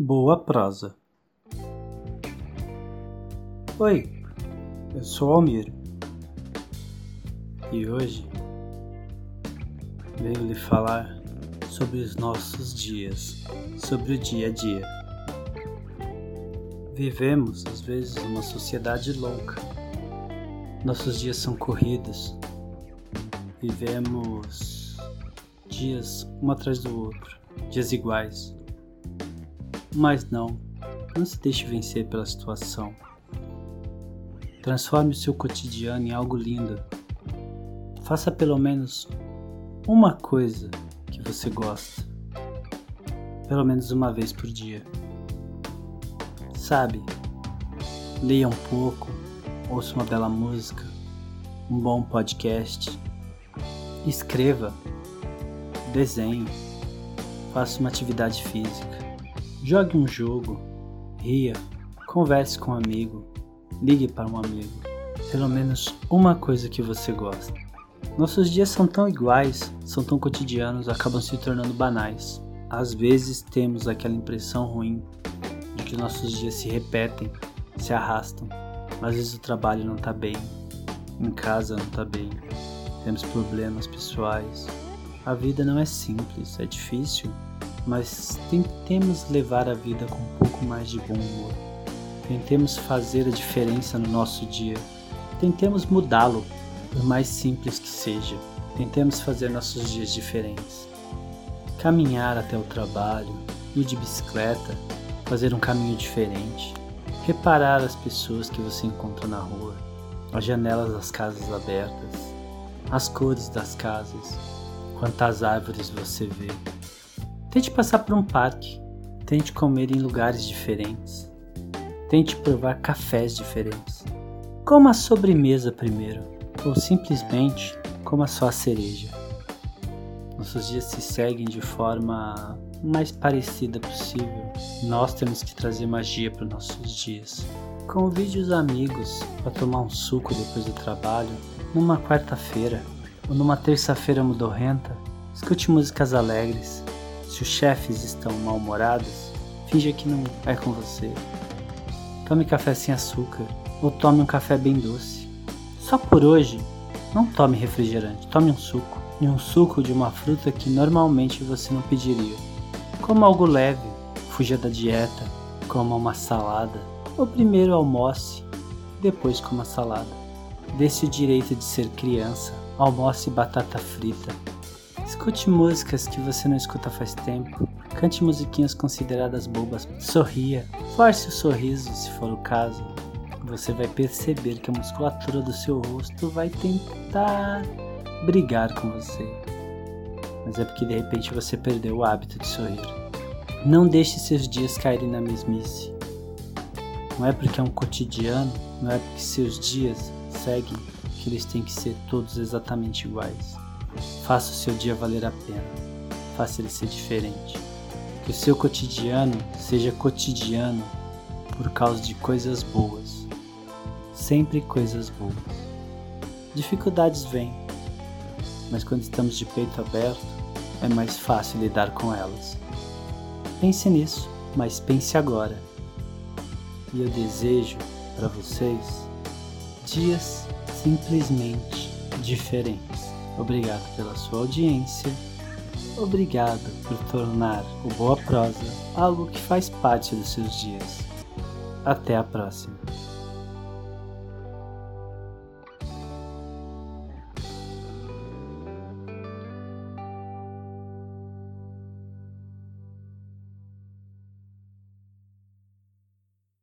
Boa prosa. Oi, eu sou Almir e hoje venho lhe falar sobre os nossos dias, sobre o dia a dia. Vivemos às vezes uma sociedade louca. Nossos dias são corridos. Vivemos dias um atrás do outro, dias iguais mas não, não se deixe vencer pela situação. Transforme o seu cotidiano em algo lindo. Faça pelo menos uma coisa que você gosta. Pelo menos uma vez por dia. Sabe? Leia um pouco, ouça uma bela música, um bom podcast. Escreva, desenhe, faça uma atividade física. Jogue um jogo, ria, converse com um amigo, ligue para um amigo. Pelo menos uma coisa que você gosta. Nossos dias são tão iguais, são tão cotidianos, acabam se tornando banais. Às vezes temos aquela impressão ruim de que nossos dias se repetem, se arrastam. Às vezes o trabalho não está bem, em casa não está bem, temos problemas pessoais. A vida não é simples, é difícil, mas tentemos levar a vida com um pouco mais de bom humor. Tentemos fazer a diferença no nosso dia. Tentemos mudá-lo, por mais simples que seja. Tentemos fazer nossos dias diferentes. Caminhar até o trabalho, ir de bicicleta, fazer um caminho diferente. Reparar as pessoas que você encontra na rua, as janelas das casas abertas, as cores das casas, quantas árvores você vê. Tente passar por um parque. Tente comer em lugares diferentes. Tente provar cafés diferentes. Coma a sobremesa primeiro, ou simplesmente coma só a cereja. Nossos dias se seguem de forma mais parecida possível. Nós temos que trazer magia para nossos dias. Convide os amigos para tomar um suco depois do trabalho, numa quarta-feira ou numa terça-feira mudorrenta. Escute músicas alegres, se os chefes estão mal-humorados, finja que não é com você. Tome café sem açúcar ou tome um café bem doce. Só por hoje, não tome refrigerante, tome um suco. E um suco de uma fruta que normalmente você não pediria. Coma algo leve, fuja da dieta, coma uma salada. Ou primeiro almoce, depois coma salada. Dê-se o direito de ser criança, almoce batata frita, Escute músicas que você não escuta faz tempo. Cante musiquinhas consideradas bobas. Sorria. Force o sorriso, se for o caso. Você vai perceber que a musculatura do seu rosto vai tentar brigar com você. Mas é porque de repente você perdeu o hábito de sorrir. Não deixe seus dias caírem na mesmice. Não é porque é um cotidiano, não é porque seus dias seguem que eles têm que ser todos exatamente iguais. Faça o seu dia valer a pena. Faça ele ser diferente. Que o seu cotidiano seja cotidiano por causa de coisas boas. Sempre coisas boas. Dificuldades vêm, mas quando estamos de peito aberto, é mais fácil lidar com elas. Pense nisso, mas pense agora. E eu desejo para vocês dias simplesmente diferentes. Obrigado pela sua audiência. Obrigado por tornar o Boa Prosa algo que faz parte dos seus dias. Até a próxima.